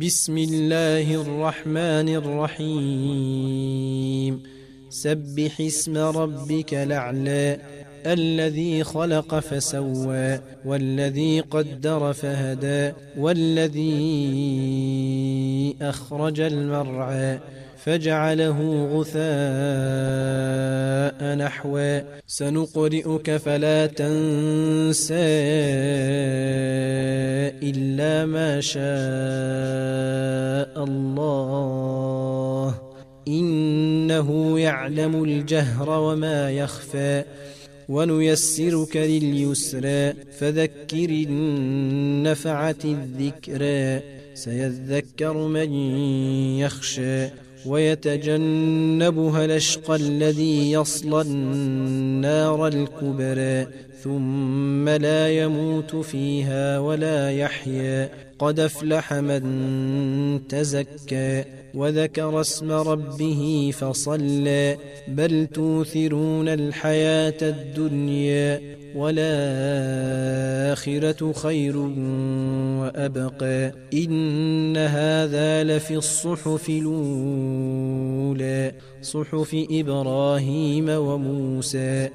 بسم الله الرحمن الرحيم. سبح اسم ربك الأعلى الذي خلق فسوى والذي قدر فهدى والذي أخرج المرعى فجعله غثاء نحوا سنقرئك فلا تنسى. إلا ما شاء الله. إنه يعلم الجهر وما يخفى. ونيسرك لليسرى. فذكر النفعة الذكرى. سيذكر من يخشى. ويتجنبها الأشقى الذي يصلى النار الكبرى. ثم لا يموت فيها ولا يحيا. قد أفلح من تزكى وذكر اسم ربه فصلى. بل توثرون الحياة الدنيا والآخرة خير وأبقى. إن هذا لفي الصحف الأولى صحف إبراهيم وموسى.